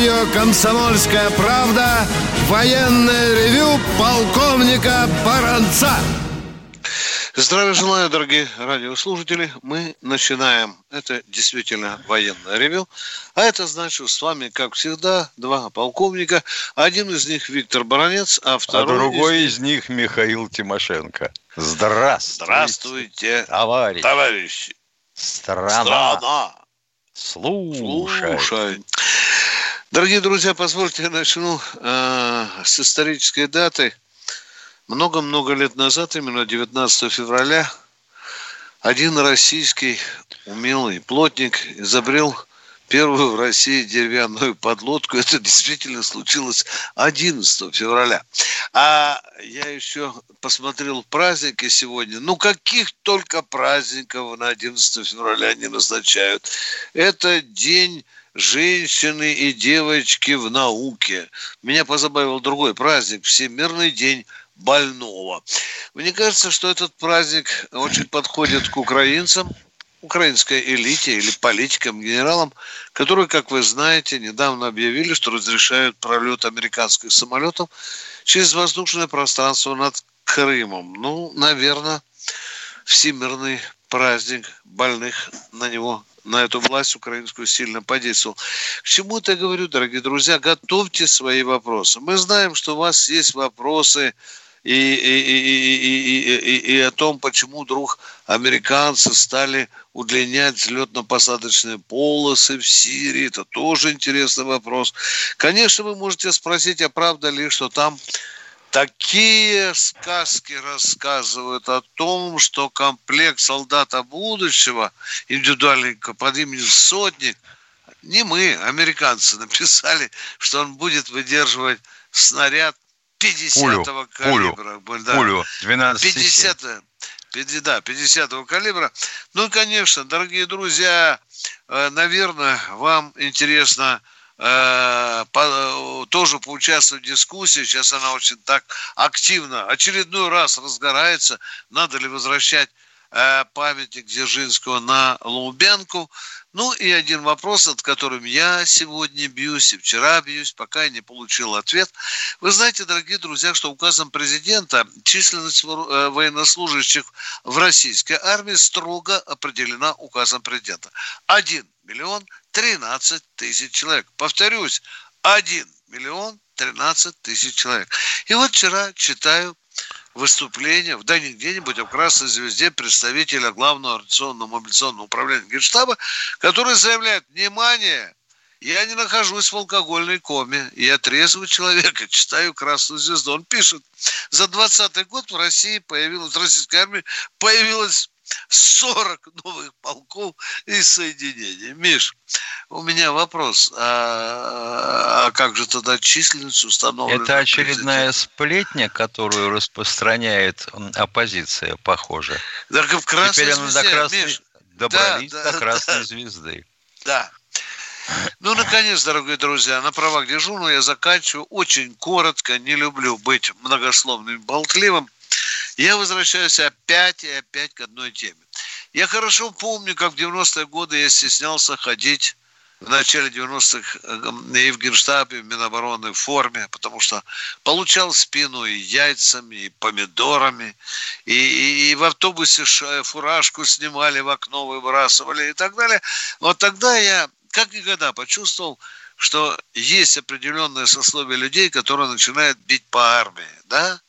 Радио «Комсомольская правда» военное ревю полковника Баранца. Здравия желаю, дорогие радиослушатели. Мы начинаем. Это действительно военное ревю. А это значит, с вами, как всегда, два полковника. Один из них Виктор Баранец, а второй... А другой из них, из них Михаил Тимошенко. Здравствуйте. Здравствуйте, товарищ. товарищи. Страна. Страна. Слушай. Слушай. Дорогие друзья, позвольте я начну э, с исторической даты. Много-много лет назад, именно 19 февраля, один российский умелый плотник изобрел первую в России деревянную подлодку. Это действительно случилось 11 февраля. А я еще посмотрел праздники сегодня. Ну, каких только праздников на 11 февраля не назначают. Это день женщины и девочки в науке. Меня позабавил другой праздник – Всемирный день больного. Мне кажется, что этот праздник очень подходит к украинцам, украинской элите или политикам, генералам, которые, как вы знаете, недавно объявили, что разрешают пролет американских самолетов через воздушное пространство над Крымом. Ну, наверное, всемирный праздник больных на него на эту власть украинскую сильно подействовал. К чему это я говорю, дорогие друзья? Готовьте свои вопросы. Мы знаем, что у вас есть вопросы и, и, и, и, и, и о том, почему вдруг американцы стали удлинять взлетно-посадочные полосы в Сирии. Это тоже интересный вопрос. Конечно, вы можете спросить, а правда ли, что там такие сказки рассказывают о том, что комплект солдата будущего, индивидуальный под именем Сотник, не мы, американцы, написали, что он будет выдерживать снаряд 50-го калибра. Пулю, да. пулю 12 50 да, 50 калибра. Ну и, конечно, дорогие друзья, э, наверное, вам интересно э, тоже поучаствовать в дискуссии. Сейчас она очень так активно, очередной раз разгорается. Надо ли возвращать э, памятник Дзержинского на Лубянку? Ну и один вопрос, над которым я сегодня бьюсь и вчера бьюсь, пока я не получил ответ. Вы знаете, дорогие друзья, что указом президента численность э, военнослужащих в российской армии строго определена указом президента. Один миллион тринадцать тысяч человек. Повторюсь, один миллион тринадцать тысяч человек. И вот вчера читаю выступление, да не где-нибудь, а в Красной Звезде представителя главного организационного мобилизационного управления Генштаба, который заявляет, внимание, я не нахожусь в алкогольной коме, я трезвый человек, и читаю Красную Звезду. Он пишет, за 20 год в России появилась, в российской армии появилось 40 новых полков и соединений. Миш, у меня вопрос. А, а как же тогда численность установлена? Это очередная сплетня, которую распространяет оппозиция, похоже. Так в красной Теперь звезде, до красной, Миш, добрались да, до да, красной да. звезды. Да. Ну, наконец, дорогие друзья, на правах дежурного я заканчиваю очень коротко. Не люблю быть многословным болтливым. Я возвращаюсь опять и опять к одной теме. Я хорошо помню, как в 90-е годы я стеснялся ходить в начале 90-х и в Генштабе, в Минобороны в форме, потому что получал спину и яйцами, и помидорами, и, и, и в автобусе фуражку снимали, в окно выбрасывали и так далее. Вот тогда я как никогда почувствовал, что есть определенное сословие людей, которые начинают бить по армии, да?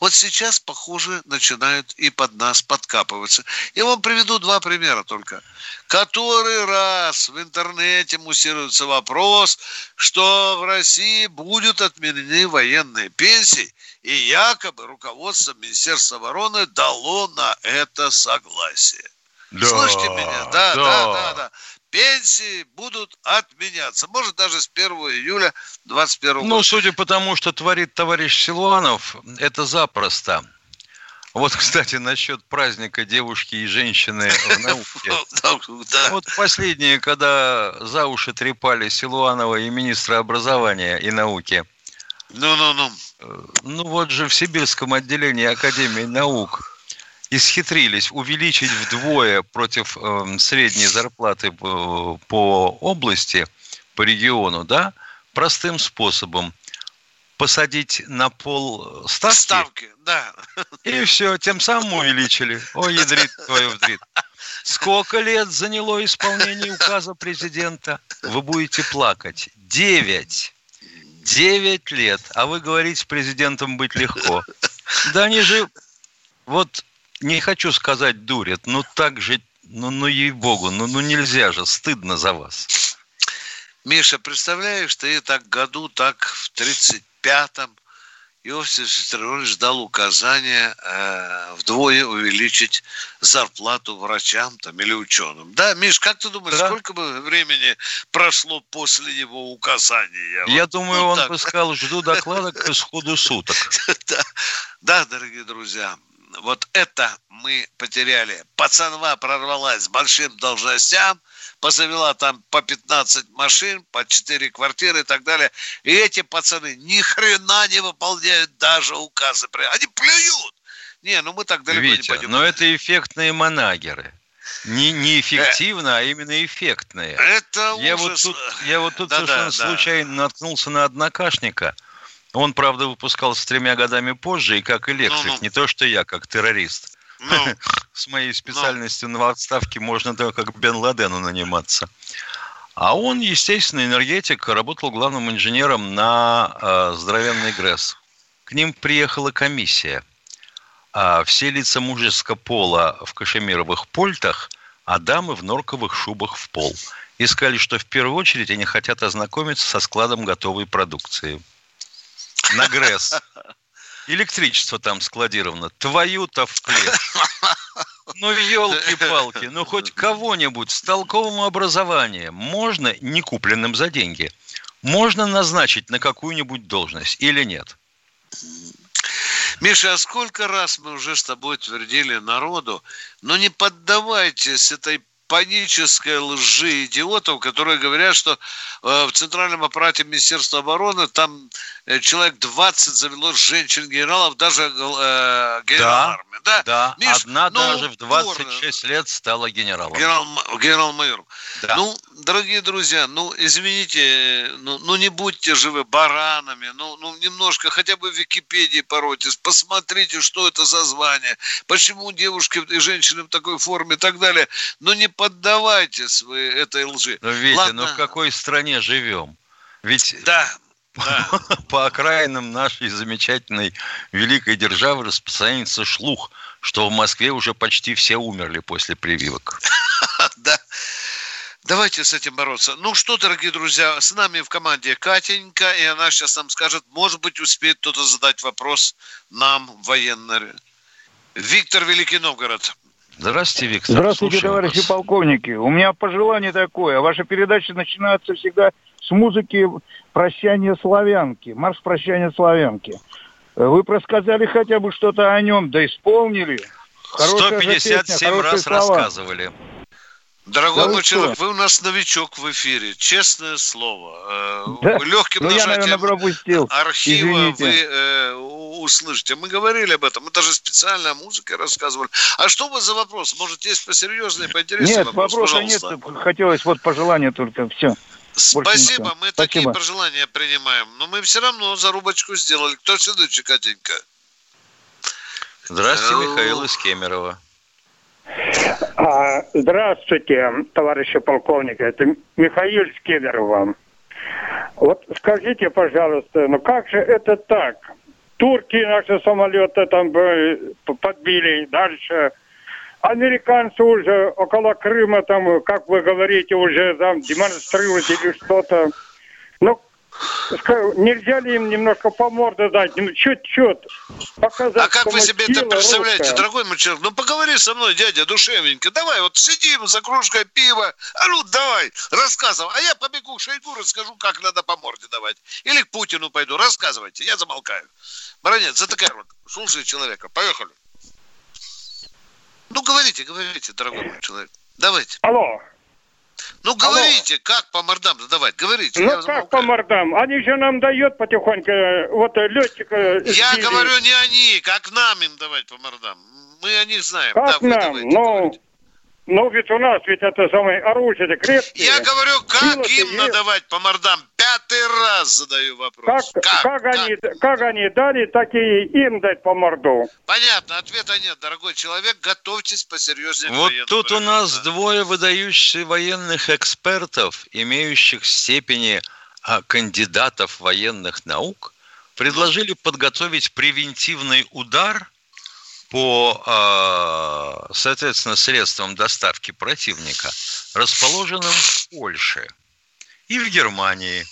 Вот сейчас, похоже, начинают и под нас подкапываться. Я вам приведу два примера только. Который раз в интернете муссируется вопрос, что в России будут отменены военные пенсии, и якобы руководство Министерства обороны дало на это согласие. Да, Слышите меня? Да, да. да, да, да. Пенсии будут отменяться. Может, даже с 1 июля 2021 года. Ну, судя по тому, что творит товарищ Силуанов, это запросто. Вот, кстати, насчет праздника девушки и женщины в науке. Вот последние, когда за уши трепали Силуанова и министра образования и науки. Ну-ну-ну. Ну вот же в Сибирском отделении Академии наук исхитрились увеличить вдвое против э, средней зарплаты по, по области, по региону, да, простым способом посадить на пол ставки. Ставки, да. И все, тем самым увеличили. Ой, ядрит твою вдрит. Сколько лет заняло исполнение указа президента? Вы будете плакать. Девять. Девять лет. А вы говорите, президентом быть легко. Да они же, вот не хочу сказать дурят, но так же, ну, ну ей-богу, ну, ну нельзя же, стыдно за вас. Миша, представляешь, ты так году, так в 35-м Иосиф Виссарионович дал указание э, вдвое увеличить зарплату врачам там, или ученым. Да, Миш, как ты думаешь, да. сколько бы времени прошло после его указания? Я вот, думаю, вот он так. бы сказал, жду доклада к исходу суток. да. да, дорогие друзья, вот это мы потеряли. Пацанва прорвалась с большим должностям, позавела там по 15 машин, по 4 квартиры и так далее. И эти пацаны ни хрена не выполняют даже указы. Они плюют. Не, ну мы так далеко Витя, не пойдем. но это эффектные манагеры. Не, не эффективно, э, а именно эффектные. Это я ужас. Вот тут, я вот тут да, совершенно да, случайно да. наткнулся на однокашника – он, правда, выпускался тремя годами позже, и как электрик, ну, ну. не то что я, как террорист. Ну, С моей специальностью ну. на отставке можно только как Бен Ладену наниматься. А он, естественно, энергетик, работал главным инженером на э, здоровенный ГРЭС. К ним приехала комиссия. А все лица мужеского пола в кашемировых польтах, а дамы в норковых шубах в пол. И сказали, что в первую очередь они хотят ознакомиться со складом готовой продукции на ГРЭС. Электричество там складировано. Твою-то в плешь. Ну, елки-палки, ну хоть кого-нибудь с толковым образованием можно, не купленным за деньги, можно назначить на какую-нибудь должность или нет? Миша, а сколько раз мы уже с тобой твердили народу, но не поддавайтесь этой панической лжи идиотов, которые говорят, что э, в центральном аппарате Министерства обороны там э, человек 20 завелось женщин-генералов, даже э, генерал да, армии. Да, да. Миш, одна ну, даже в 26 упорно. лет стала генералом. Генерал, генерал-майором. Да. Ну, дорогие друзья, ну, извините, ну, ну не будьте живы баранами, ну, ну, немножко, хотя бы в Википедии поройтесь, посмотрите, что это за звание, почему девушки и женщины в такой форме и так далее. Но не поддавайтесь вы этой лжи. Ну, Витя, Ладно. ну в какой стране живем? Ведь да, да. по окраинам нашей замечательной великой державы распространяется шлух, что в Москве уже почти все умерли после прививок. Да. Давайте с этим бороться. Ну что, дорогие друзья, с нами в команде Катенька, и она сейчас нам скажет, может быть, успеет кто-то задать вопрос нам, военный. Виктор Великий Новгород. Здравствуйте, Виктор. Здравствуйте, Слушаем товарищи вас. полковники. У меня пожелание такое. Ваша передача начинается всегда с музыки «Прощание славянки», марш «Прощание славянки». Вы просказали хотя бы что-то о нем, да исполнили. Хорошая 157 песня, раз слова. рассказывали. Дорогой да мой человек, вы у нас новичок в эфире, честное слово. Э, да? Легким ну, нажатием я, наверное, пропустил. архива Извините. вы э, услышите. Мы говорили об этом, мы даже специально о музыке рассказывали. А что у вас за вопрос? Может, есть посерьезнее, поинтереснее нет, вопрос? вопроса Пожалуйста. нет, хотелось вот пожелание только, все. Спасибо, мы Спасибо. такие пожелания принимаем. Но мы все равно зарубочку сделали. Кто следующий, Катенька? Здравствуйте, Михаил из Кемерово. А, здравствуйте, товарищи полковники. Это Михаил Скидеров Вот скажите, пожалуйста, ну как же это так? Турки наши самолеты там подбили, дальше американцы уже около Крыма там, как вы говорите, уже там демонстрируют или что-то. Ну, Нельзя ли им немножко по морде дать, ну, чуть-чуть показать? А как вы себе это представляете, русская? дорогой мой человек? Ну, поговори со мной, дядя, душевненько. Давай, вот сидим за кружкой пива. А ну, давай, рассказывай. А я побегу к Шойгу, расскажу, как надо по морде давать. Или к Путину пойду. Рассказывайте, я замолкаю. Баронец, затыкай рот. Слушай человека. Поехали. Ну, говорите, говорите, дорогой мой человек. Давайте. Алло. Ну, говорите, Алло. как по мордам задавать? Говорите. Ну, как по мордам? Они же нам дают потихоньку, вот летчика... Я сбили. говорю, не они, как нам им давать по мордам. Мы о них знаем. Как да, нам? Давайте, ну, говорите. Ну, ведь у нас ведь это самое оружие это крепкие. Я говорю, как им есть. надавать по мордам? Пятый раз задаю вопрос. Как, как? Как, как? Они, как они дали, так и им дать по морду. Понятно, ответа нет, дорогой человек. Готовьтесь посерьезнее. Вот тут у нас да. двое выдающихся военных экспертов, имеющих степени а, кандидатов военных наук, предложили подготовить превентивный удар – по, а, соответственно, средствам доставки противника, расположенным в Польше и в Германии.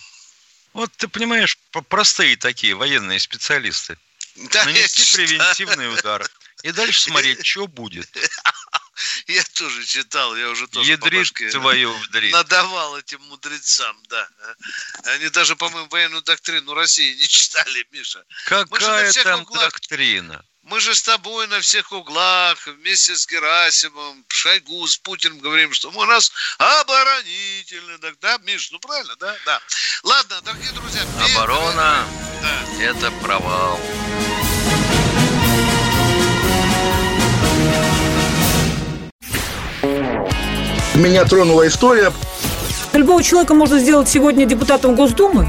Вот ты понимаешь, простые такие военные специалисты. Да, Нанести превентивный удар. И дальше смотреть, что будет. Я тоже читал, я уже тоже Ядрит по твою вдрит. Надавал этим мудрецам, да. Они даже, по-моему, военную доктрину России не читали, Миша. Какая там доктрина? Мы же с тобой на всех углах вместе с Герасимом, Шойгу, с Путиным говорим, что мы у нас оборонительный. Да, да, Миш, ну правильно, да? Да. Ладно, дорогие друзья. Оборона да. – это провал. Меня тронула история. Любого человека можно сделать сегодня депутатом Госдумы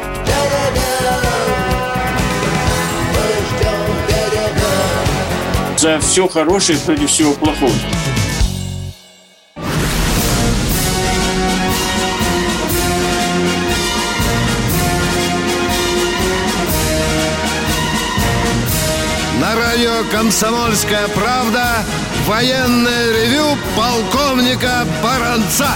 За все хорошее против всего плохого. На радио «Комсомольская правда» военное ревю полковника Баранца.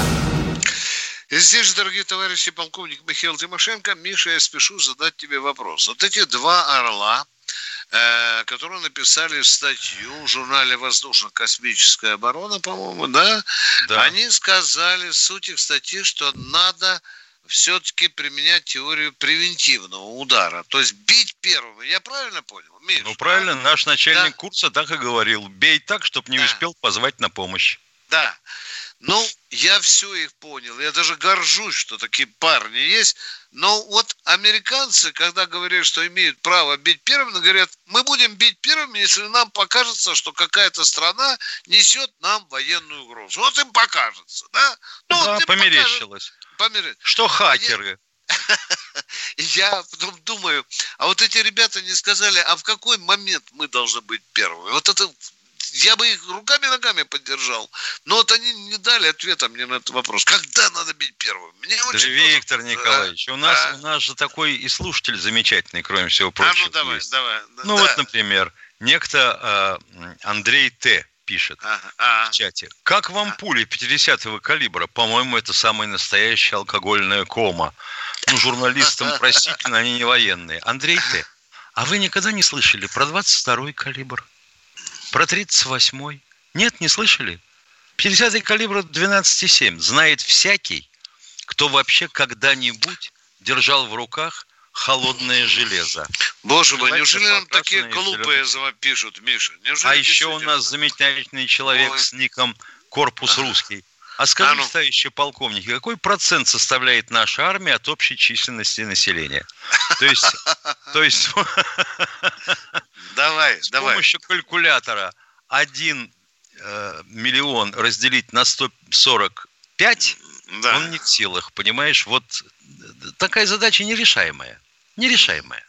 И здесь же, дорогие товарищи, полковник Михаил Тимошенко, Миша, я спешу задать тебе вопрос. Вот эти два орла, Э, которую написали статью в журнале «Воздушно-космическая оборона», по-моему, да? да? Они сказали, суть их статьи, что надо все-таки применять теорию превентивного удара, то есть бить первым. Я правильно понял? Миш, ну, правильно, наш начальник да? курса так и говорил. Бей так, чтобы не да. успел позвать на помощь. Да. Ну, я все их понял. Я даже горжусь, что такие парни есть. Но вот американцы, когда говорят, что имеют право бить первыми, говорят, мы будем бить первыми, если нам покажется, что какая-то страна несет нам военную угрозу. Вот им покажется, да? Ну, да, вот померещилось. Покажет, Что хакеры? Я потом думаю, а вот эти ребята не сказали, а в какой момент мы должны быть первыми? Вот это я бы их руками-ногами поддержал. Но вот они не дали ответа мне на этот вопрос. Когда надо бить первым? Мне очень Виктор тоже... Николаевич, у нас, а? у нас же такой и слушатель замечательный, кроме всего прочего. А, ну давай, есть. давай. Ну да. вот, например, некто э, Андрей Т. пишет а, а, в чате. Как вам а. пули 50-го калибра? По-моему, это самая настоящая алкогольная кома. Ну, журналистам простительно, они не военные. Андрей Т. А вы никогда не слышали про 22-й калибр? Про 38-й? Нет, не слышали? 50-й калибр 12,7 знает всякий, кто вообще когда-нибудь держал в руках холодное железо. Боже мой, неужели нам такие глупые пишут, Миша? Неужели а еще у нас замечательный человек Ой. с ником «Корпус русский». А скажи, а ну. товарищи полковники, какой процент составляет наша армия от общей численности населения? То есть, то есть давай, с давай. помощью калькулятора 1 э, миллион разделить на 145, да. он не в силах, понимаешь? Вот такая задача нерешаемая. Нерешаемая.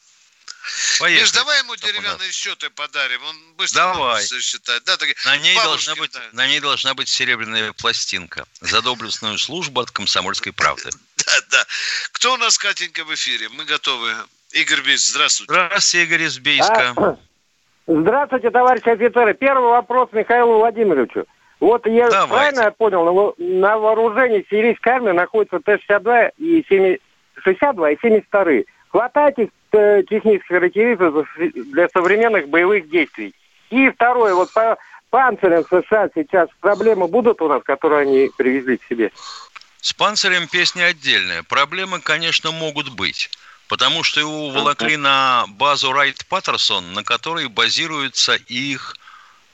Поехали. Миш, давай ему деревянные счеты подарим, он быстро давай. считает. Да, так, на, ней должна быть, да. на ней должна быть серебряная пластинка за доблестную службу от комсомольской правды. Да, да. Кто у нас, Катенька, в эфире? Мы готовы. Игорь Бейс, здравствуйте. Здравствуйте, Игорь из Бейска. Здравствуйте, товарищи офицеры. Первый вопрос Михаилу Владимировичу. Вот я Давайте. правильно я понял, на вооружении сирийской армии находится Т-62 и 7, 62 и 72. Хватает их э, технических характеристик для современных боевых действий. И второе, вот по панцирям США сейчас проблемы будут у нас, которые они привезли к себе? С панцирем песня отдельная. Проблемы, конечно, могут быть. Потому что его уволокли на базу Райт Паттерсон, на которой базируется их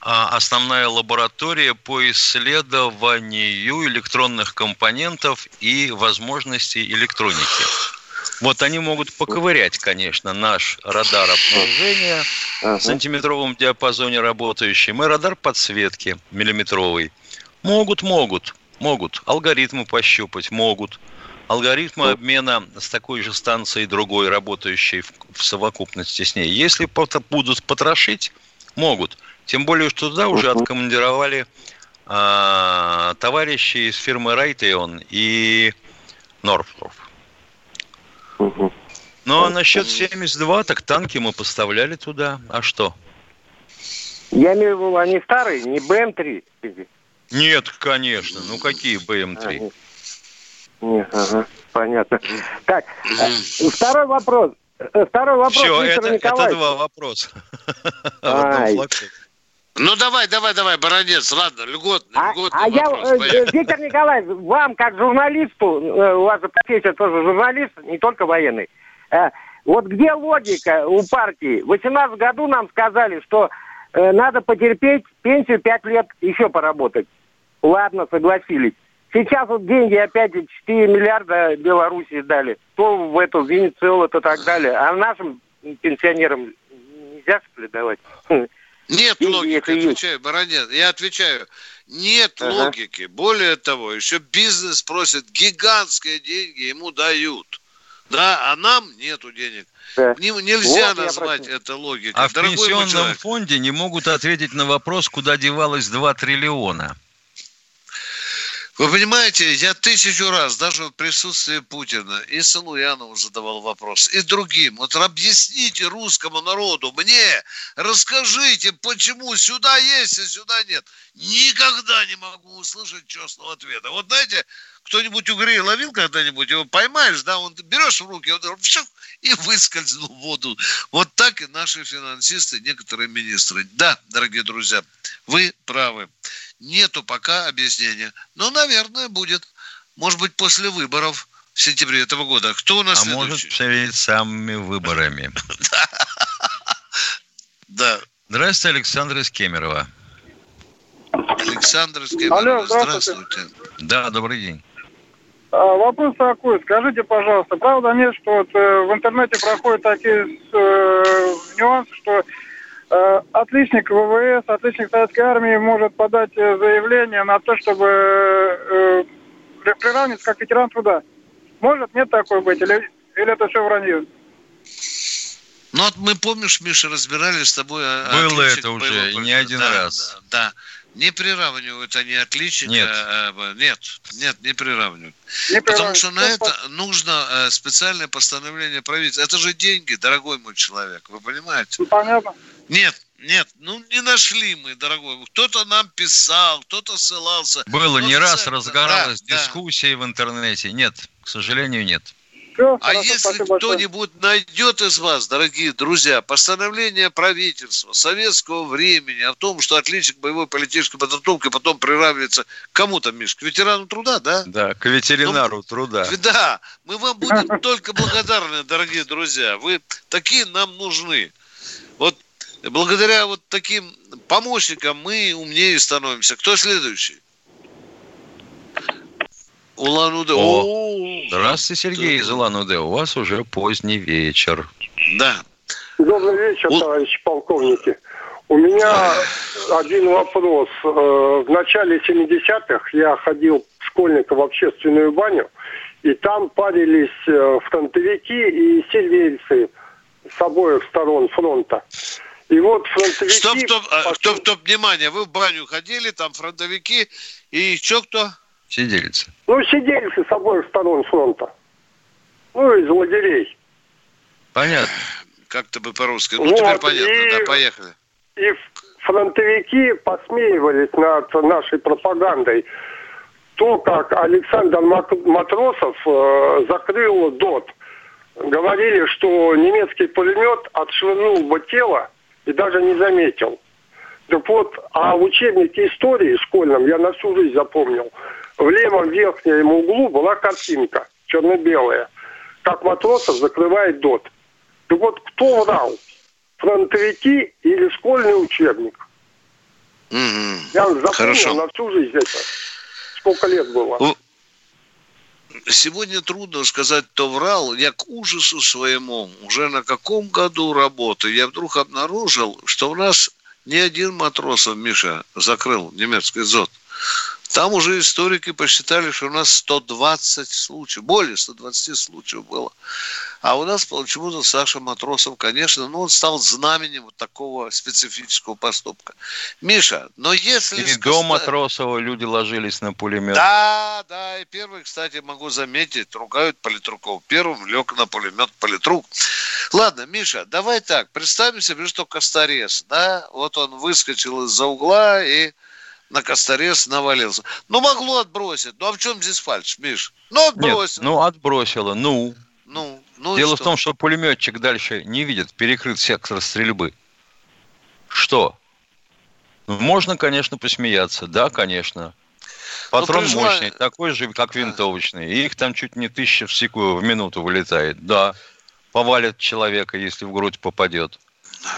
а, основная лаборатория по исследованию электронных компонентов и возможностей электроники. Вот они могут поковырять, конечно, наш радар обнаружения в сантиметровом диапазоне работающий, и радар подсветки миллиметровый. Могут, могут могут. Алгоритмы пощупать могут. Алгоритмы обмена с такой же станцией другой, работающей в, в совокупности с ней. Если будут потрошить, могут. Тем более, что туда уже откомандировали а, товарищи из фирмы Райтеон и Норфорф. Ну, а насчет 72, так танки мы поставляли туда. А что? Я имею в виду, они старые, не БМ-3. Нет, конечно. Ну какие БМ-3? Нет, ага, понятно. Так, э, второй вопрос. Э, второй вопрос. Все, это, это два вопроса. Ну давай, давай, давай, Баранец, ладно, льготный, а, льготный а вопрос, я, э, Виктор Николаевич, вам как журналисту, у вас же профессия тоже журналист, не только военный, вот где логика у партии? В 18 году нам сказали, что надо потерпеть пенсию 5 лет еще поработать. Ладно, согласились. Сейчас вот деньги опять 4 миллиарда Беларуси дали. То в эту Венецуэлу, то так далее. А нашим пенсионерам нельзя, что ли, давать? Нет деньги логики, отвечаю, Баранец. Я отвечаю. Нет ага. логики. Более того, еще бизнес просит гигантские деньги, ему дают. Да, а нам нету денег. Да. Не, нельзя вот назвать это логикой. А в пенсионном фонде не могут ответить на вопрос, куда девалось 2 триллиона. Вы понимаете, я тысячу раз, даже в присутствии Путина, и Салуянову задавал вопрос, и другим. Вот объясните русскому народу, мне, расскажите, почему сюда есть, а сюда нет. Никогда не могу услышать честного ответа. Вот знаете, кто-нибудь угрей ловил когда-нибудь, его поймаешь, да, он берешь в руки, он и выскользнул в воду. Вот так и наши финансисты, некоторые министры. Да, дорогие друзья, вы правы. Нету пока объяснения. Но, наверное, будет. Может быть, после выборов в сентябре этого года. Кто у нас А следующий? может, перед самыми выборами. Да. Здравствуйте, Александр из Кемерово. Александр из Кемерово, здравствуйте. Да, добрый день. А, вопрос такой, скажите, пожалуйста, правда нет, что вот, э, в интернете проходят такие э, нюансы, что отличник ВВС, отличник советской армии может подать э, заявление на то, чтобы э, приравниться как ветеран труда. Может, нет такой быть, или, или это все вранье? Ну вот мы, помнишь, Миша, разбирались с тобой... Было это уже, не один да, раз. Да, да. Не приравнивают они отличника. Нет. А, нет, нет, не приравнивают. Не Потому что на это нужно специальное постановление правительства. Это же деньги, дорогой мой человек, вы понимаете? Ну, понятно. Нет, нет, ну не нашли мы, дорогой. Кто-то нам писал, кто-то ссылался. Было не раз, разгоралась да, дискуссия да. в интернете. Нет, к сожалению, нет. Все, а хорошо, если кто-нибудь найдет из вас, дорогие друзья, постановление правительства советского времени о том, что отличник боевой политической подготовки потом приравнивается к кому-то, Миш, к ветерану труда, да? Да, к ветеринару ну, труда. Да, мы вам будем только благодарны, дорогие друзья. Вы такие нам нужны. Вот благодаря вот таким помощникам мы умнее становимся. Кто следующий? Улан-Удэ. О, здравствуйте, Сергей из Улан-Удэ. У вас уже поздний вечер. Да. Добрый вечер, У... товарищи полковники. У меня один вопрос. Э, в начале 70-х я ходил школьника в общественную баню, и там парились э, фронтовики и сильвейцы с обоих сторон фронта. И вот фронтовики... Стоп, стоп, а, стоп, стоп, внимание, вы в баню ходили, там фронтовики, и еще кто? Сидельцы. Ну, сидельцы с обоих сторон фронта. Ну, из лагерей. Понятно. Как-то бы по-русски. Ну, вот, теперь понятно, и, да, поехали. И фронтовики посмеивались над нашей пропагандой. То, как Александр Матросов э, закрыл ДОТ. Говорили, что немецкий пулемет отшвырнул бы тело и даже не заметил. Так вот, а в учебнике истории школьном я на всю жизнь запомнил. В левом верхнем углу была картинка, черно-белая, как Матросов закрывает ДОТ. Так вот, кто врал? Фронтовики или школьный учебник? Mm-hmm. Я запомнил Хорошо. на всю жизнь это. Сколько лет было? Сегодня трудно сказать, кто врал. Я к ужасу своему уже на каком году работы я вдруг обнаружил, что у нас ни один матросов, Миша, закрыл немецкий зод. Там уже историки посчитали, что у нас 120 случаев, более 120 случаев было. А у нас почему-то Саша Матросов, конечно, ну, он стал знаменем вот такого специфического поступка. Миша, но если... И до Матросова люди ложились на пулемет. Да, да, и первый, кстати, могу заметить, ругают Политруков. Первым лег на пулемет Политрук. Ладно, Миша, давай так, представим себе, что Косторез, да, вот он выскочил из-за угла и на Косторез навалился. Ну, могло отбросить. Ну, а в чем здесь фальш, Миш? Ну, отбросил. Нет, ну, отбросило. Ну. Ну, ну Дело в том, что пулеметчик дальше не видит, перекрыт сектор стрельбы. Что? Ну, можно, конечно, посмеяться. Да, конечно. Патрон пришла... мощный, такой же, как винтовочный. И их там чуть не тысяча в секунду, в минуту вылетает. Да, повалит человека, если в грудь попадет.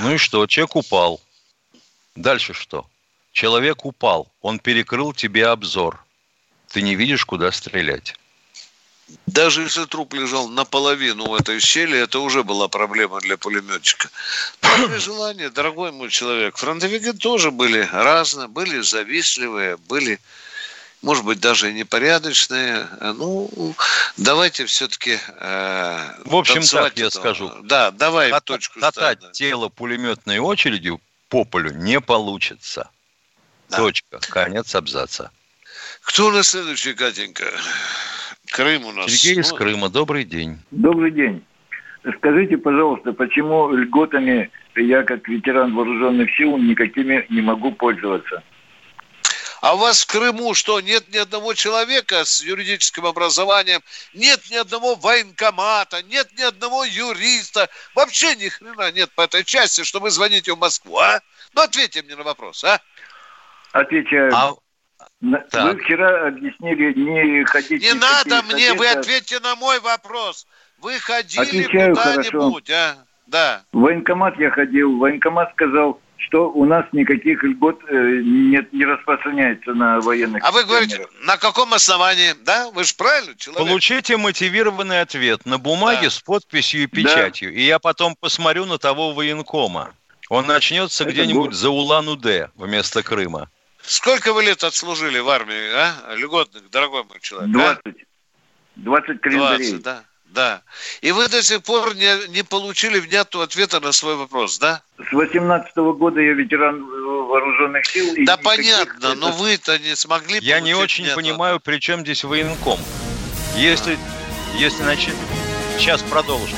Ну и что? Человек упал. Дальше что? Человек упал, он перекрыл тебе обзор. Ты не видишь, куда стрелять. Даже если труп лежал наполовину в этой щели, это уже была проблема для пулеметчика. При желание, дорогой мой человек, фронтовики тоже были разные, были завистливые, были, может быть, даже непорядочные. Ну, давайте все-таки э, В общем, так я скажу. Да, давай Кат- точку Катать ставь. тело пулеметной очередью по полю не получится. Да. Точка. Конец абзаца. Кто у нас следующий, Катенька? Крым у нас. Сергей из Крыма. Добрый день. Добрый день. Скажите, пожалуйста, почему льготами я, как ветеран вооруженных сил, никакими не могу пользоваться? А у вас в Крыму что, нет ни одного человека с юридическим образованием, нет ни одного военкомата, нет ни одного юриста, вообще ни хрена нет по этой части, что вы звоните в Москву, а? Ну, ответьте мне на вопрос, а? Отвечаю. А... Вы так. вчера объяснили, не ходите... Не надо мне, вы ответьте на мой вопрос. Вы ходили куда-нибудь, а? Да. В военкомат я ходил. Военкомат сказал, что у нас никаких льгот э, нет, не распространяется на военных. А вы говорите, на каком основании? Да, вы же правильно человек. Получите мотивированный ответ на бумаге да. с подписью и печатью. Да. И я потом посмотрю на того военкома. Он начнется где-нибудь за Улан-Удэ вместо Крыма. Сколько вы лет отслужили в армии, а? Льготных, дорогой мой человек. 20. А? 20 календарей. 20, да. Да. И вы до сих пор не, не получили внятного ответа на свой вопрос, да? С 18 -го года я ветеран вооруженных сил. Да понятно, это... но вы-то не смогли Я не очень внятного... понимаю, при чем здесь военком. Если, если начать... Сейчас продолжим.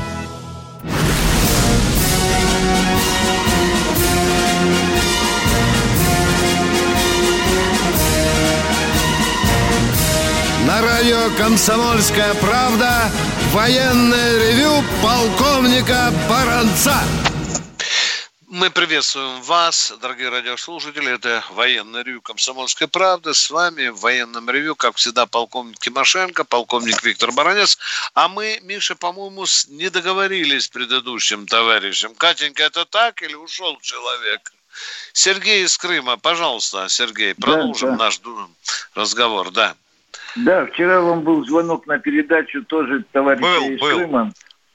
Радио «Комсомольская правда» военное ревю полковника Баранца. Мы приветствуем вас, дорогие радиослушатели. Это военный ревю «Комсомольской правды». С вами в военном ревю, как всегда, полковник Тимошенко, полковник Виктор Баранец. А мы, Миша, по-моему, не договорились с предыдущим товарищем. Катенька, это так или ушел человек? Сергей из Крыма, пожалуйста, Сергей, продолжим да, да. наш разговор, да. Да, вчера вам был звонок на передачу тоже товарища был, был. Крыма.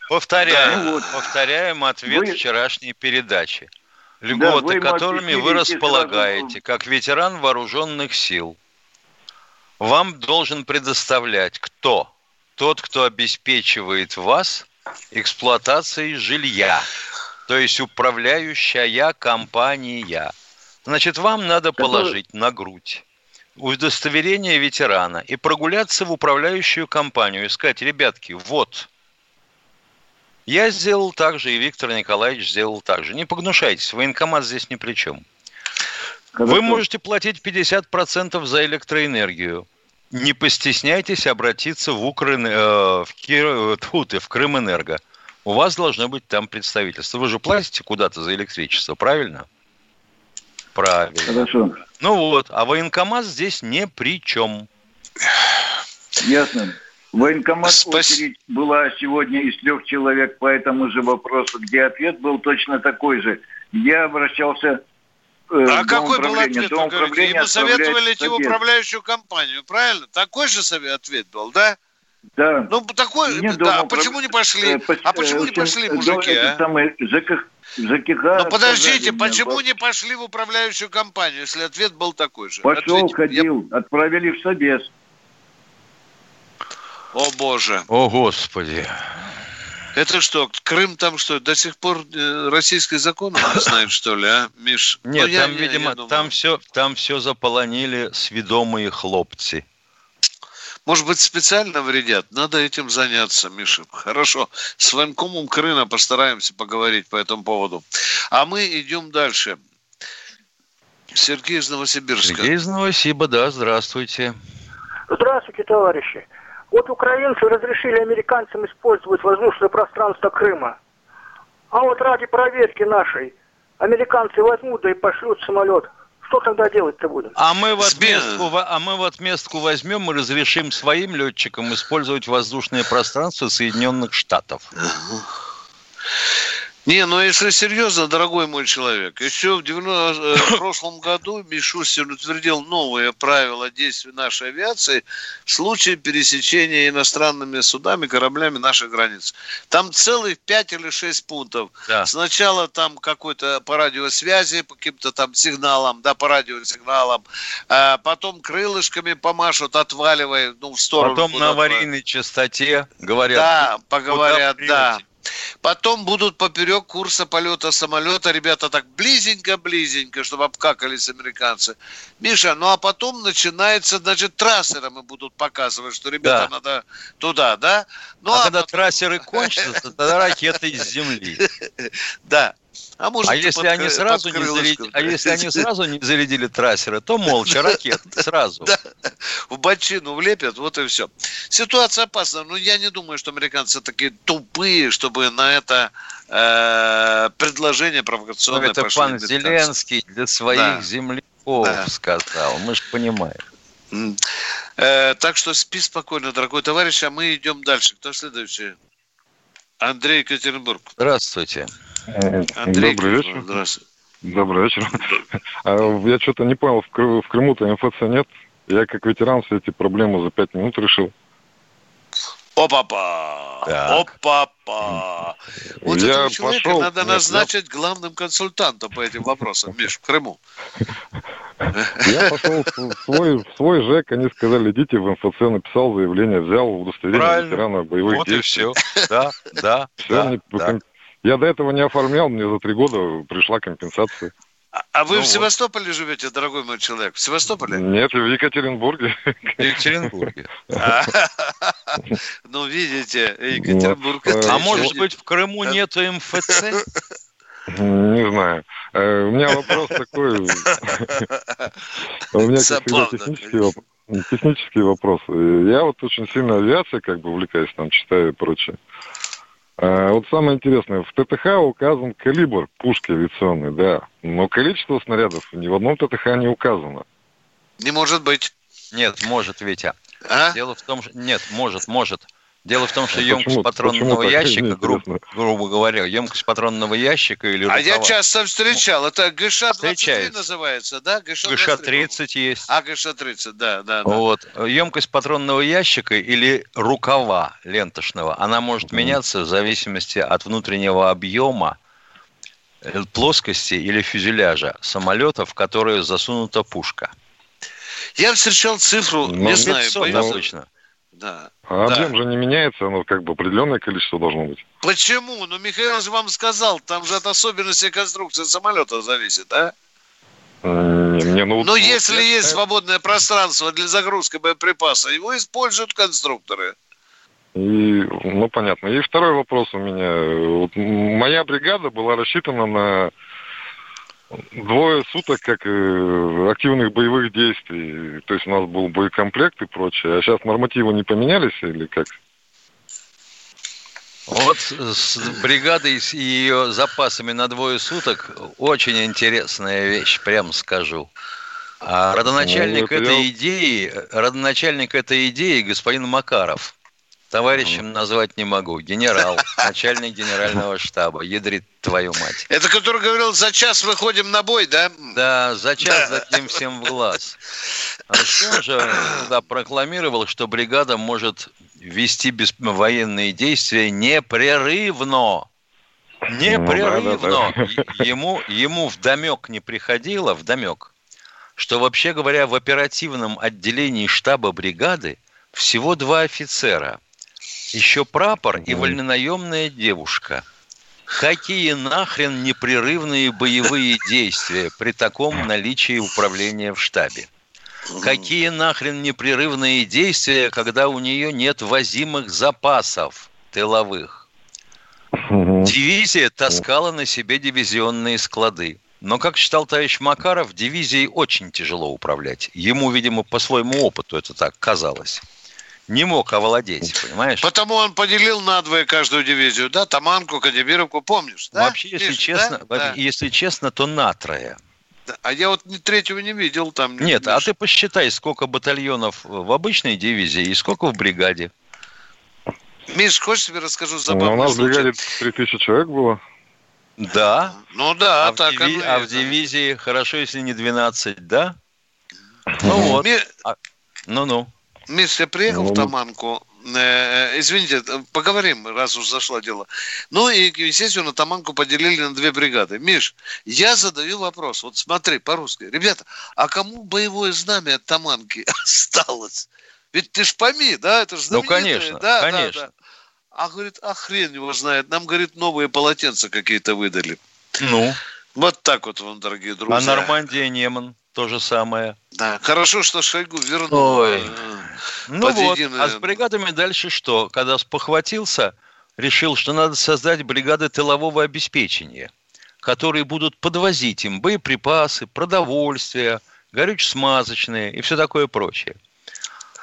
Повторяем, да. вот. повторяем ответ вы... вчерашней передачи. Льготы, да, которыми вы располагаете, как ветеран вооруженных сил, вам должен предоставлять кто? Тот, кто обеспечивает вас эксплуатацией жилья, то есть управляющая компания. Значит, вам надо положить на грудь удостоверение ветерана и прогуляться в управляющую компанию и сказать, ребятки, вот, я сделал так же, и Виктор Николаевич сделал так же. Не погнушайтесь, военкомат здесь ни при чем. Когда Вы можете платить 50% за электроэнергию. Не постесняйтесь обратиться в, Украин... э, в, Кир... Тьфу ты, в Крымэнерго. У вас должно быть там представительство. Вы же платите куда-то за электричество, правильно? Правильно. Хорошо. Ну вот, а военкомат здесь ни при чем. Ясно. Военкомат Спас... очередь была сегодня из трех человек по этому же вопросу, где ответ был точно такой же. Я обращался э, а какой был ответ, вы говорите? Ему советовали идти в управляющую компанию, правильно? Такой же ответ был, да? Да. Ну, такой, Нет, да, а почему не пошли? Э, а почему не пошли мужики, а? Самый ЖКХ, ЖКХ ну, подождите, почему не пошли в управляющую компанию, если ответ был такой же? Пошел, Ответьте. ходил, Я... отправили в собес. О боже. О господи. Это что, Крым там что, до сих пор э, российский закон не знает, что ли, а, Миш? Нет, ну, там, я, видимо, я, я там, все, там все заполонили сведомые хлопцы. Может быть, специально вредят? Надо этим заняться, Миша. Хорошо. С военкомом Крына постараемся поговорить по этому поводу. А мы идем дальше. Сергей из Новосибирска. Сергей из Новосиба, да, здравствуйте. Здравствуйте, товарищи. Вот украинцы разрешили американцам использовать воздушное пространство Крыма. А вот ради проверки нашей американцы возьмут да и пошлют самолет. Что тогда делать-то будем? А мы, в отместку, а мы в отместку возьмем и разрешим своим летчикам использовать воздушное пространство Соединенных Штатов. Не, ну если серьезно, дорогой мой человек, еще в, 90, э, в прошлом году Мишустин утвердил новые правила действий нашей авиации в случае пересечения иностранными судами, кораблями наших границ. Там целых 5 или 6 пунктов. Да. Сначала там какой-то по радиосвязи, по каким-то там сигналам, да, по радиосигналам, а потом крылышками помашут, отваливая, ну, в сторону. Потом на аварийной частоте говорят. Да, поговорят, да. Потом будут поперек курса полета самолета, ребята так близенько-близенько, чтобы обкакались американцы. Миша, ну а потом начинается, значит, трассерами будут показывать, что ребята да. надо туда, да? Ну, а, а когда потом... трассеры кончатся, тогда ракеты из земли. Да. А, может, а если они сразу не зарядили, а если они сразу не зарядили трассеры, то молча ракет сразу. Да. В бочину влепят, вот и все. Ситуация опасна, но я не думаю, что американцы такие тупые, чтобы на это э, предложение провокационное но это пошли пан Зеленский для своих да. земляков да. сказал, мы же понимаем. Э, так что спи спокойно, дорогой товарищ, а мы идем дальше. Кто следующий? Андрей Екатеринбург. Здравствуйте. Андрей, Добрый вечер. Здравствуйте. Добрый вечер. А, я что-то не понял, в Крыму-то МФЦ нет. Я как ветеран все эти проблемы за пять минут решил. Опа-па! Опа-па! Вот я этого человека пошел, надо назначить я... главным консультантом по этим вопросам, Миш, в Крыму. Я пошел в свой, в свой ЖЭК, они сказали, идите в МФЦ, написал заявление, взял удостоверение Правильно. ветерана боевых вот действий. Вот и все. Да, да, все, да, не, да. Я до этого не оформлял, мне за три года пришла компенсация. А, а вы ну, в Севастополе вот. живете, дорогой мой человек? В Севастополе? Нет, в Екатеринбурге. В Екатеринбурге. Ну, видите, Екатеринбург. А может быть, в Крыму нету МФЦ? Не знаю. Э, у меня вопрос такой. У меня как технический вопрос. Технический вопрос. Я вот очень сильно авиацией как бы увлекаюсь, там читаю и прочее. А, вот самое интересное, в ТТХ указан калибр пушки авиационной, да, но количество снарядов ни в одном ТТХ не указано. Не может быть. Нет, может, Витя. А? Дело в том, что... Нет, может, может. Дело в том, что а емкость почему, патронного почему ящика, грубо, грубо говоря, емкость патронного ящика или рукава... А я часто встречал, это ГШ-23 называется, да? ГШ-30 есть. А, ГШ-30, да, да, да. Вот. Емкость патронного ящика или рукава ленточного, она может mm меняться в зависимости от внутреннего объема э, плоскости или фюзеляжа самолета, в который засунута пушка. Я встречал цифру, ну, не знаю, боюсь. обычно. Да. А объем да. же не меняется, оно как бы определенное количество должно быть. Почему? Ну, Михаил же вам сказал, там же от особенностей конструкции самолета зависит, а? Не, ну, Но если я... есть свободное пространство для загрузки боеприпаса, его используют конструкторы. И, ну, понятно. И второй вопрос у меня. Вот моя бригада была рассчитана на Двое суток как э, активных боевых действий. То есть у нас был боекомплект и прочее. А сейчас нормативы не поменялись или как? Вот с бригадой и ее запасами на двое суток очень интересная вещь, прям скажу. А родоначальник ну, этой я... идеи, родоначальник этой идеи господин Макаров. Товарищем назвать не могу. Генерал, начальник генерального штаба. Ядрит твою мать. Это который говорил, за час выходим на бой, да? Да, за час дадим всем в глаз. А что же да, прокламировал, что бригада может вести без... военные действия непрерывно. Непрерывно. Ну, да, да, да. Ему, ему в домек не приходило, в домек, что вообще говоря, в оперативном отделении штаба бригады всего два офицера – еще прапор и вольнонаемная девушка. Какие нахрен непрерывные боевые действия при таком наличии управления в штабе? Какие нахрен непрерывные действия, когда у нее нет возимых запасов тыловых? Дивизия таскала на себе дивизионные склады. Но, как считал товарищ Макаров, дивизией очень тяжело управлять. Ему, видимо, по своему опыту это так казалось не мог овладеть, понимаешь? Потому он поделил на двое каждую дивизию, да, Таманку, Кадебировку, помнишь, да? Вообще, если Миш, честно, да? если честно, то на трое. А я вот третьего не видел там. Нет, а ты посчитай, сколько батальонов в обычной дивизии и сколько в бригаде. Миш, хочешь тебе расскажу забавный ну, У нас в бригаде 3000 человек было. Да. Ну да, а так в диви... А в дивизии хорошо, если не 12, да? Ну вот. Ми... А... Ну-ну. Миш, я приехал ну, в Таманку, э, извините, поговорим, раз уж зашло дело. Ну и, естественно, Таманку поделили на две бригады. Миш, я задаю вопрос, вот смотри, по-русски. Ребята, а кому боевое знамя от Таманки осталось? Ведь ты ж пойми, да, это же Ну, конечно, да, конечно. Да, да. А, говорит, а хрен его знает, нам, говорит, новые полотенца какие-то выдали. Ну? Вот так вот вам, дорогие друзья. А Нормандия, Неман? То же самое. Да, хорошо, что Шойгу вернул. Ой. Ну вот, единое... а с бригадами дальше что? Когда спохватился, решил, что надо создать бригады тылового обеспечения, которые будут подвозить им боеприпасы, продовольствие, горюче-смазочные и все такое прочее.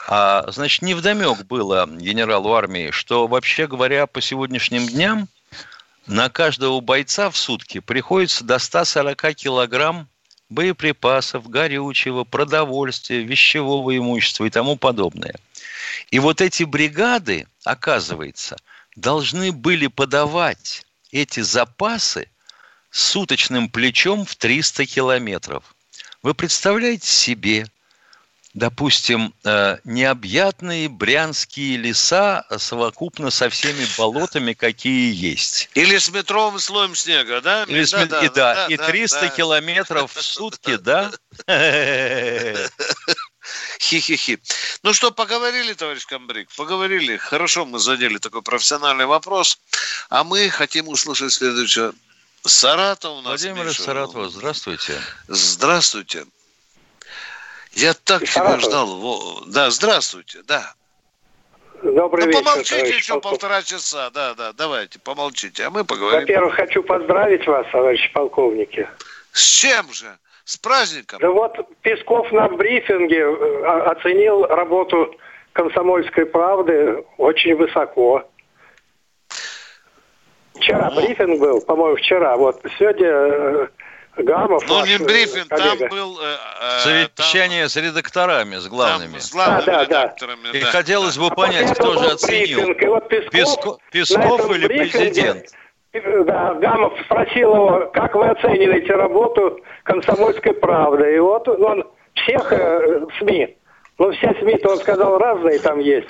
А, значит, невдомек было генералу армии, что, вообще говоря, по сегодняшним дням на каждого бойца в сутки приходится до 140 килограмм боеприпасов, горючего, продовольствия, вещевого имущества и тому подобное. И вот эти бригады, оказывается, должны были подавать эти запасы суточным плечом в 300 километров. Вы представляете себе, допустим, э, необъятные брянские леса совокупно со всеми болотами, какие есть. Или с метровым слоем снега, да? Или да, с... да, и, да, да, и 300 да, километров в сутки, да? Хи-хи-хи. Ну что, поговорили, товарищ Камбрик? Поговорили. Хорошо, мы задели такой профессиональный вопрос. А мы хотим услышать следующее. Саратов у нас. Владимир Миша. Саратов, здравствуйте. Здравствуйте. Я так тебя ждал. Да, здравствуйте, да. Добрый ну, вечер. помолчите еще полков... полтора часа, да, да, давайте, помолчите, а мы поговорим. Во-первых, хочу поздравить вас, товарищ полковники. С чем же? С праздником. Да вот Песков на брифинге э, оценил работу комсомольской правды очень высоко. вчера брифинг был, по-моему, вчера. Вот сегодня э, Гамов. Ну, не брифинг, коллега. там был... Э, э, Совещание там... с редакторами, с главными. Там, с главными да, редакторами, да. И хотелось бы понять, а кто же оценил. Брифинг, и вот Песков, Песков, Песков или президент? Да, Гамов спросил его, как вы оцениваете работу «Комсомольской правды». И вот он всех э, СМИ, ну все СМИ-то он сказал разные там есть.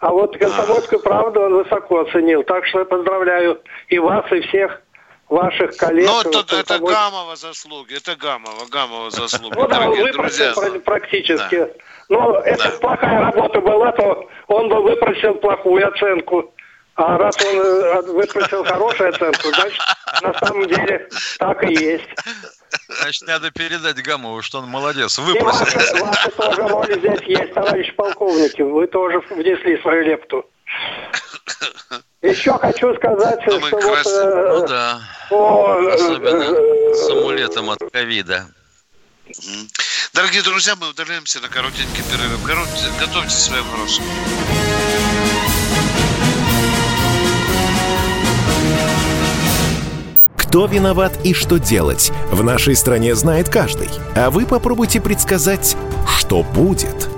А вот «Комсомольскую правду» он высоко оценил. Так что я поздравляю и вас, и всех ваших коллег. Ну, это, это Гамова заслуги, это Гамова, Гамова заслуги, ну, да, дорогие друзья. практически. Да. Но да. это плохая работа была, то он бы выпросил плохую оценку. А раз он э, выпросил хорошую оценку, значит, на самом деле так и есть. Значит, надо передать Гамову, что он молодец, выпросил. И ваша, ваша тоже роль здесь есть, товарищ полковники. Вы тоже внесли свою лепту. Еще хочу сказать, что вот... Э, ну да, по, особенно э, с амулетом от ковида. Дорогие друзья, мы удаляемся на коротенький перерыв. Готовьте свои вопросы. Кто виноват и что делать, в нашей стране знает каждый. А вы попробуйте предсказать, что будет –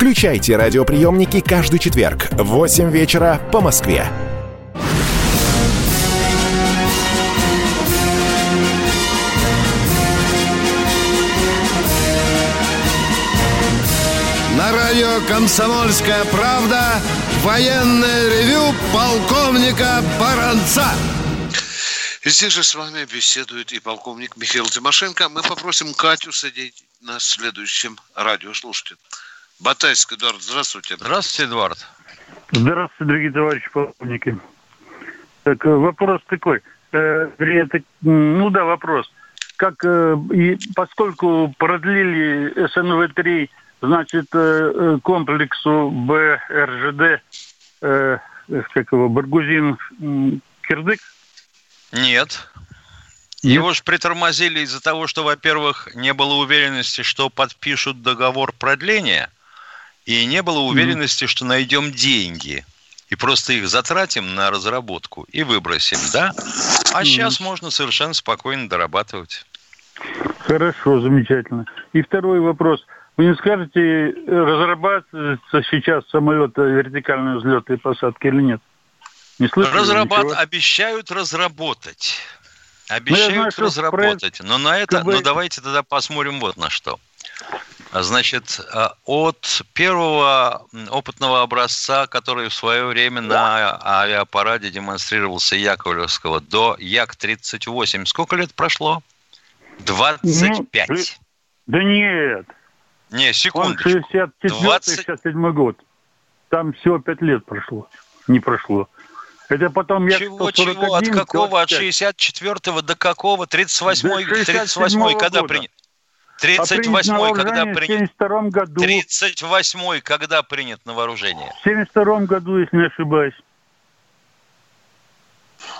Включайте радиоприемники каждый четверг в 8 вечера по Москве. На радио «Комсомольская правда» военное ревю полковника Баранца. Здесь же с вами беседует и полковник Михаил Тимошенко. Мы попросим Катю садить на следующем радиослушателе. Батайск, Эдуард, здравствуйте. Здравствуйте, Эдуард. Здравствуйте, дорогие товарищи полковники. Так, э, вопрос такой. Э, ну да, вопрос. Как, э, и поскольку продлили СНВ-3, значит, э, комплексу БРЖД, э, как его, Баргузин, Кирдык? Нет. Нет? Его же притормозили из-за того, что, во-первых, не было уверенности, что подпишут договор продления – и не было уверенности, что найдем деньги и просто их затратим на разработку и выбросим, да? А сейчас можно совершенно спокойно дорабатывать. Хорошо, замечательно. И второй вопрос. Вы не скажете, разрабатывается сейчас самолет вертикальной взлета и посадки или нет? Не слышали Разрабат... Ничего? Обещают разработать. Ну, Обещают ну, знаю, разработать. Проект... Но на это, КБ... ну давайте тогда посмотрим вот на что. Значит, а, от первого опытного образца, который в свое время на авиапараде демонстрировался Яковлевского, до Як-38, сколько лет прошло? 25. Ну, да нет. Не, секундочку. Он 64 20... 67 год. Там всего 5 лет прошло. Не прошло. Это потом я чего, чего, от какого, от 64 до какого, 38 38 когда принят? 38-й, когда принят... В 72 году. 38-й, когда принят на вооружение? В 72 году, если не ошибаюсь.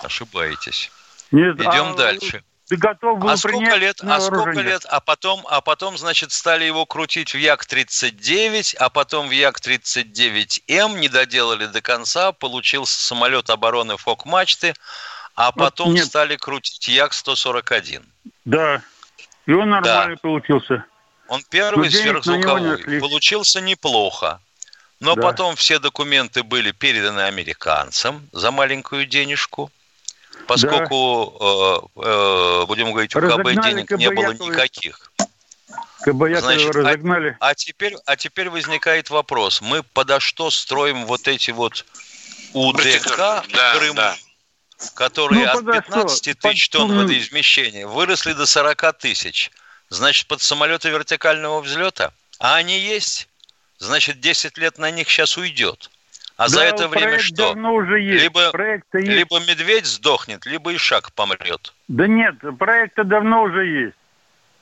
Ошибаетесь. Нет, Идем а... дальше. Ты готов был а сколько лет, а сколько лет, а потом, а потом, значит, стали его крутить в Як-39, а потом в Як-39М, не доделали до конца, получился самолет обороны Фок-мачты, а потом Нет. стали крутить Як-141. Да, и он нормально да. получился. Он первый сверхзвуковой. Получился неплохо. Но да. потом все документы были переданы американцам за маленькую денежку. поскольку, да. э, э, будем говорить, у КБ денег не было никаких. Значит, разогнали. А, а, теперь, а теперь возникает вопрос. Мы подо что строим вот эти вот УДК да, Крым, да. Которые ну, от 15 тысяч тонн водоизмещения выросли до 40 тысяч. Значит, под самолеты вертикального взлета? А они есть? Значит, 10 лет на них сейчас уйдет. А да, за это время что? Уже есть. Либо, есть. либо медведь сдохнет, либо ишак помрет. Да нет, проекты давно уже есть.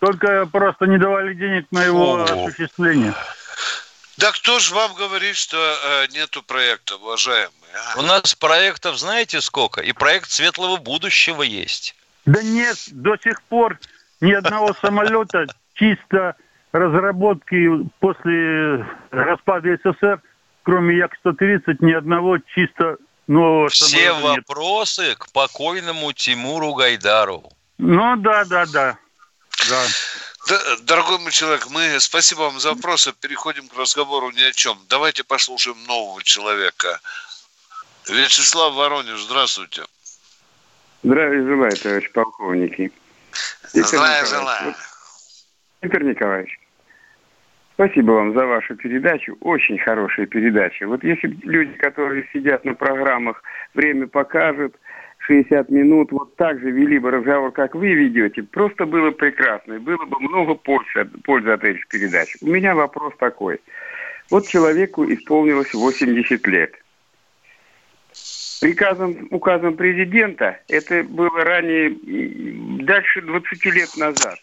Только просто не давали денег на его О. осуществление. Да кто же вам говорит, что э, нету проекта, уважаемые? А? У нас проектов знаете сколько? И проект светлого будущего есть. Да нет, до сих пор ни одного самолета чисто разработки после распада СССР, кроме Як-130, ни одного чисто нового Все вопросы нет. к покойному Тимуру Гайдару. Ну да, да, да. Да. Дорогой мой человек, мы спасибо вам за вопросы. Переходим к разговору ни о чем. Давайте послушаем нового человека. Вячеслав Воронеж, здравствуйте. Здравия желаю, товарищ полковники. Здравия желаю. Виктор Николаевич, спасибо вам за вашу передачу. Очень хорошая передача. Вот если люди, которые сидят на программах «Время покажет», 60 минут вот так же вели бы разговор, как вы ведете, просто было прекрасно, и было бы много пользы, пользы от этих передач. У меня вопрос такой. Вот человеку исполнилось 80 лет. Приказом, указом президента, это было ранее, дальше 20 лет назад,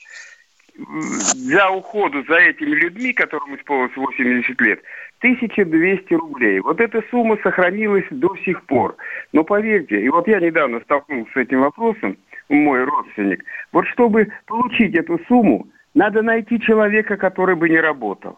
за уходу за этими людьми, которым исполнилось 80 лет, 1200 рублей. Вот эта сумма сохранилась до сих пор. Но поверьте, и вот я недавно столкнулся с этим вопросом, мой родственник, вот чтобы получить эту сумму, надо найти человека, который бы не работал.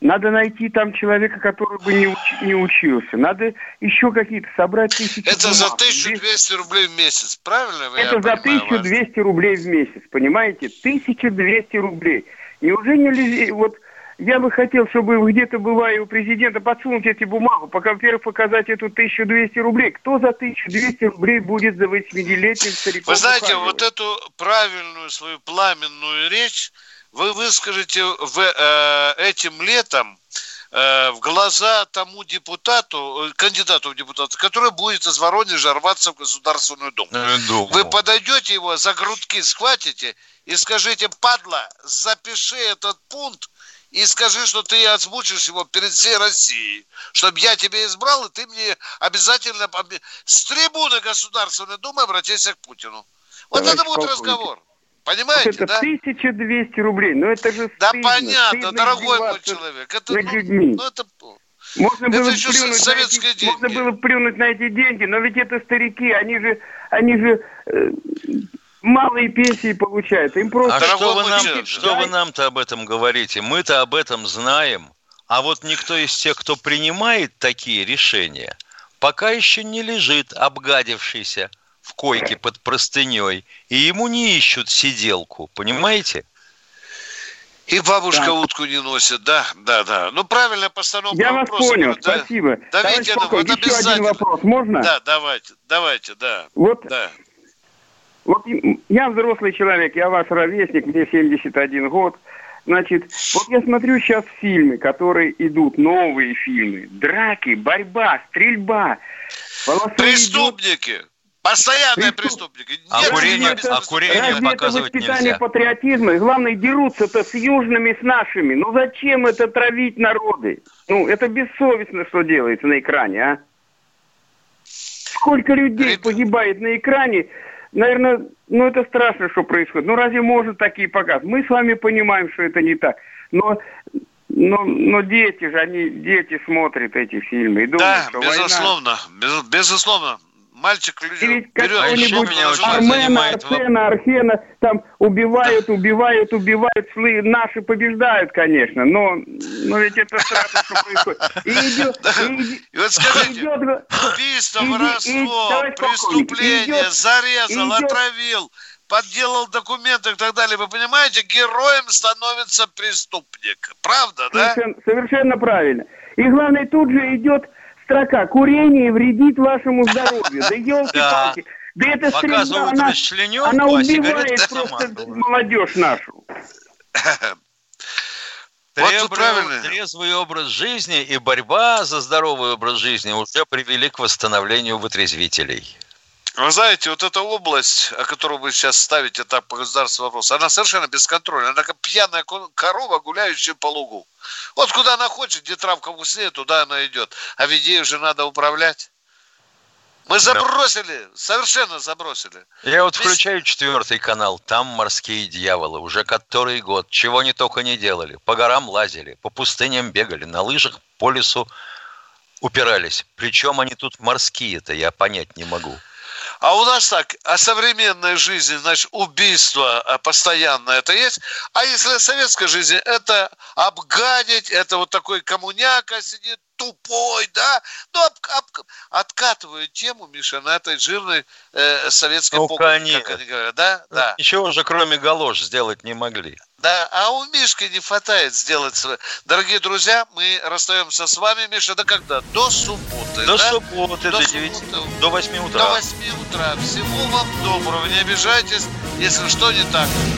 Надо найти там человека, который бы не, уч, не учился. Надо еще какие-то собрать тысячи Это бумаг. за 1200 рублей в месяц, правильно? Это за 1200 вас? рублей в месяц, понимаете? 1200 рублей. Неужели вот я бы хотел, чтобы где-то бывая у президента подсунуть эти бумагу, пока, во-первых, показать эту 1200 рублей. Кто за 1200 рублей будет за 80-летним стариком? Вы знаете, вот эту правильную свою пламенную речь вы выскажете в, э, этим летом э, в глаза тому депутату, э, кандидату в депутаты, который будет из Воронежа рваться в Государственную Думу. Думу. Вы подойдете его, за грудки схватите и скажите, падла, запиши этот пункт и скажи, что ты озвучишь его перед всей Россией, чтобы я тебя избрал, и ты мне обязательно с трибуны Государственной Думы обратись к Путину. Вот Товарищ это будет разговор. Понимаете, вот это да? 1200 рублей, но это же Да стыдно, понятно, стыдно дорогой мой человек. Это, над людьми. Ну, это, можно это было еще советские эти, деньги. Можно было плюнуть на эти деньги, но ведь это старики, они же, они же э, малые пенсии получают. Им просто... А что вы, нам, что вы нам-то об этом говорите? Мы-то об этом знаем. А вот никто из тех, кто принимает такие решения, пока еще не лежит обгадившийся в койке под простыней, и ему не ищут сиделку, понимаете? И бабушка да. утку не носит, да, да, да. Ну, правильно постановка Я вопроса. вас понял, да. спасибо. Давайте, Товарищ вот еще один вопрос, можно? Да, давайте, давайте, да. Вот да. Вот я взрослый человек, я ваш ровесник, мне 71 год. Значит, вот я смотрю сейчас фильмы, которые идут, новые фильмы. Драки, борьба, стрельба. Преступники. Идут... Постоянные преступники. А Нет, курение, а курение разве показывать это воспитание нельзя. патриотизма? И главное, дерутся-то с южными, с нашими. Ну зачем это травить народы? Ну, это бессовестно, что делается на экране, а? Сколько людей погибает на экране наверное, ну это страшно, что происходит. Ну разве может такие показывать? Мы с вами понимаем, что это не так. Но но, но дети же, они, дети смотрят эти фильмы и думают, да, что безусловно, война... без, безусловно мальчик берет, а еще меня Армена, Арсена, Арсена там убивают, убивают, убивают, слы, наши побеждают, конечно, но, но ведь это страшно, что происходит. И идет, и, вот скажите, убийство, воровство, преступление, зарезал, отравил, подделал документы и так далее. Вы понимаете, героем становится преступник. Правда, да? Совершенно, совершенно правильно. И главное, тут же идет строка «Курение вредит вашему здоровью». Да елки-палки. Да это стрельба, она, она убивает просто молодежь нашу. Трезвый, трезвый образ жизни и борьба за здоровый образ жизни уже привели к восстановлению вытрезвителей. Вы знаете, вот эта область, о которой вы сейчас ставите так по государственному вопросу, она совершенно бесконтрольная. Она как пьяная корова, гуляющая по лугу. Вот куда она хочет, где травка вкуснее, туда она идет. А ведь ей уже надо управлять. Мы забросили, да. совершенно забросили. Я вот Весь... включаю четвертый канал, там морские дьяволы, уже который год, чего они только не делали. По горам лазили, по пустыням бегали, на лыжах по лесу упирались. Причем они тут морские-то, я понять не могу. А у нас так, а современная жизнь, значит, убийство а, постоянно это есть. А если советская жизнь, это обгадить, это вот такой коммуняка сидит, тупой, да? Ну, об, об, откатывают тему, Миша, на этой жирной э, советской ну, похоти, как они говорят, да? Ну, да. Ничего же, кроме галош, сделать не могли. Да, а у Мишки не хватает сделать. Дорогие друзья, мы расстаемся с вами, Миша, до когда? До субботы. До да? субботы, до, до 9, субботы. до 8 утра. До 8 утра. Всего вам доброго, не обижайтесь, если что не так.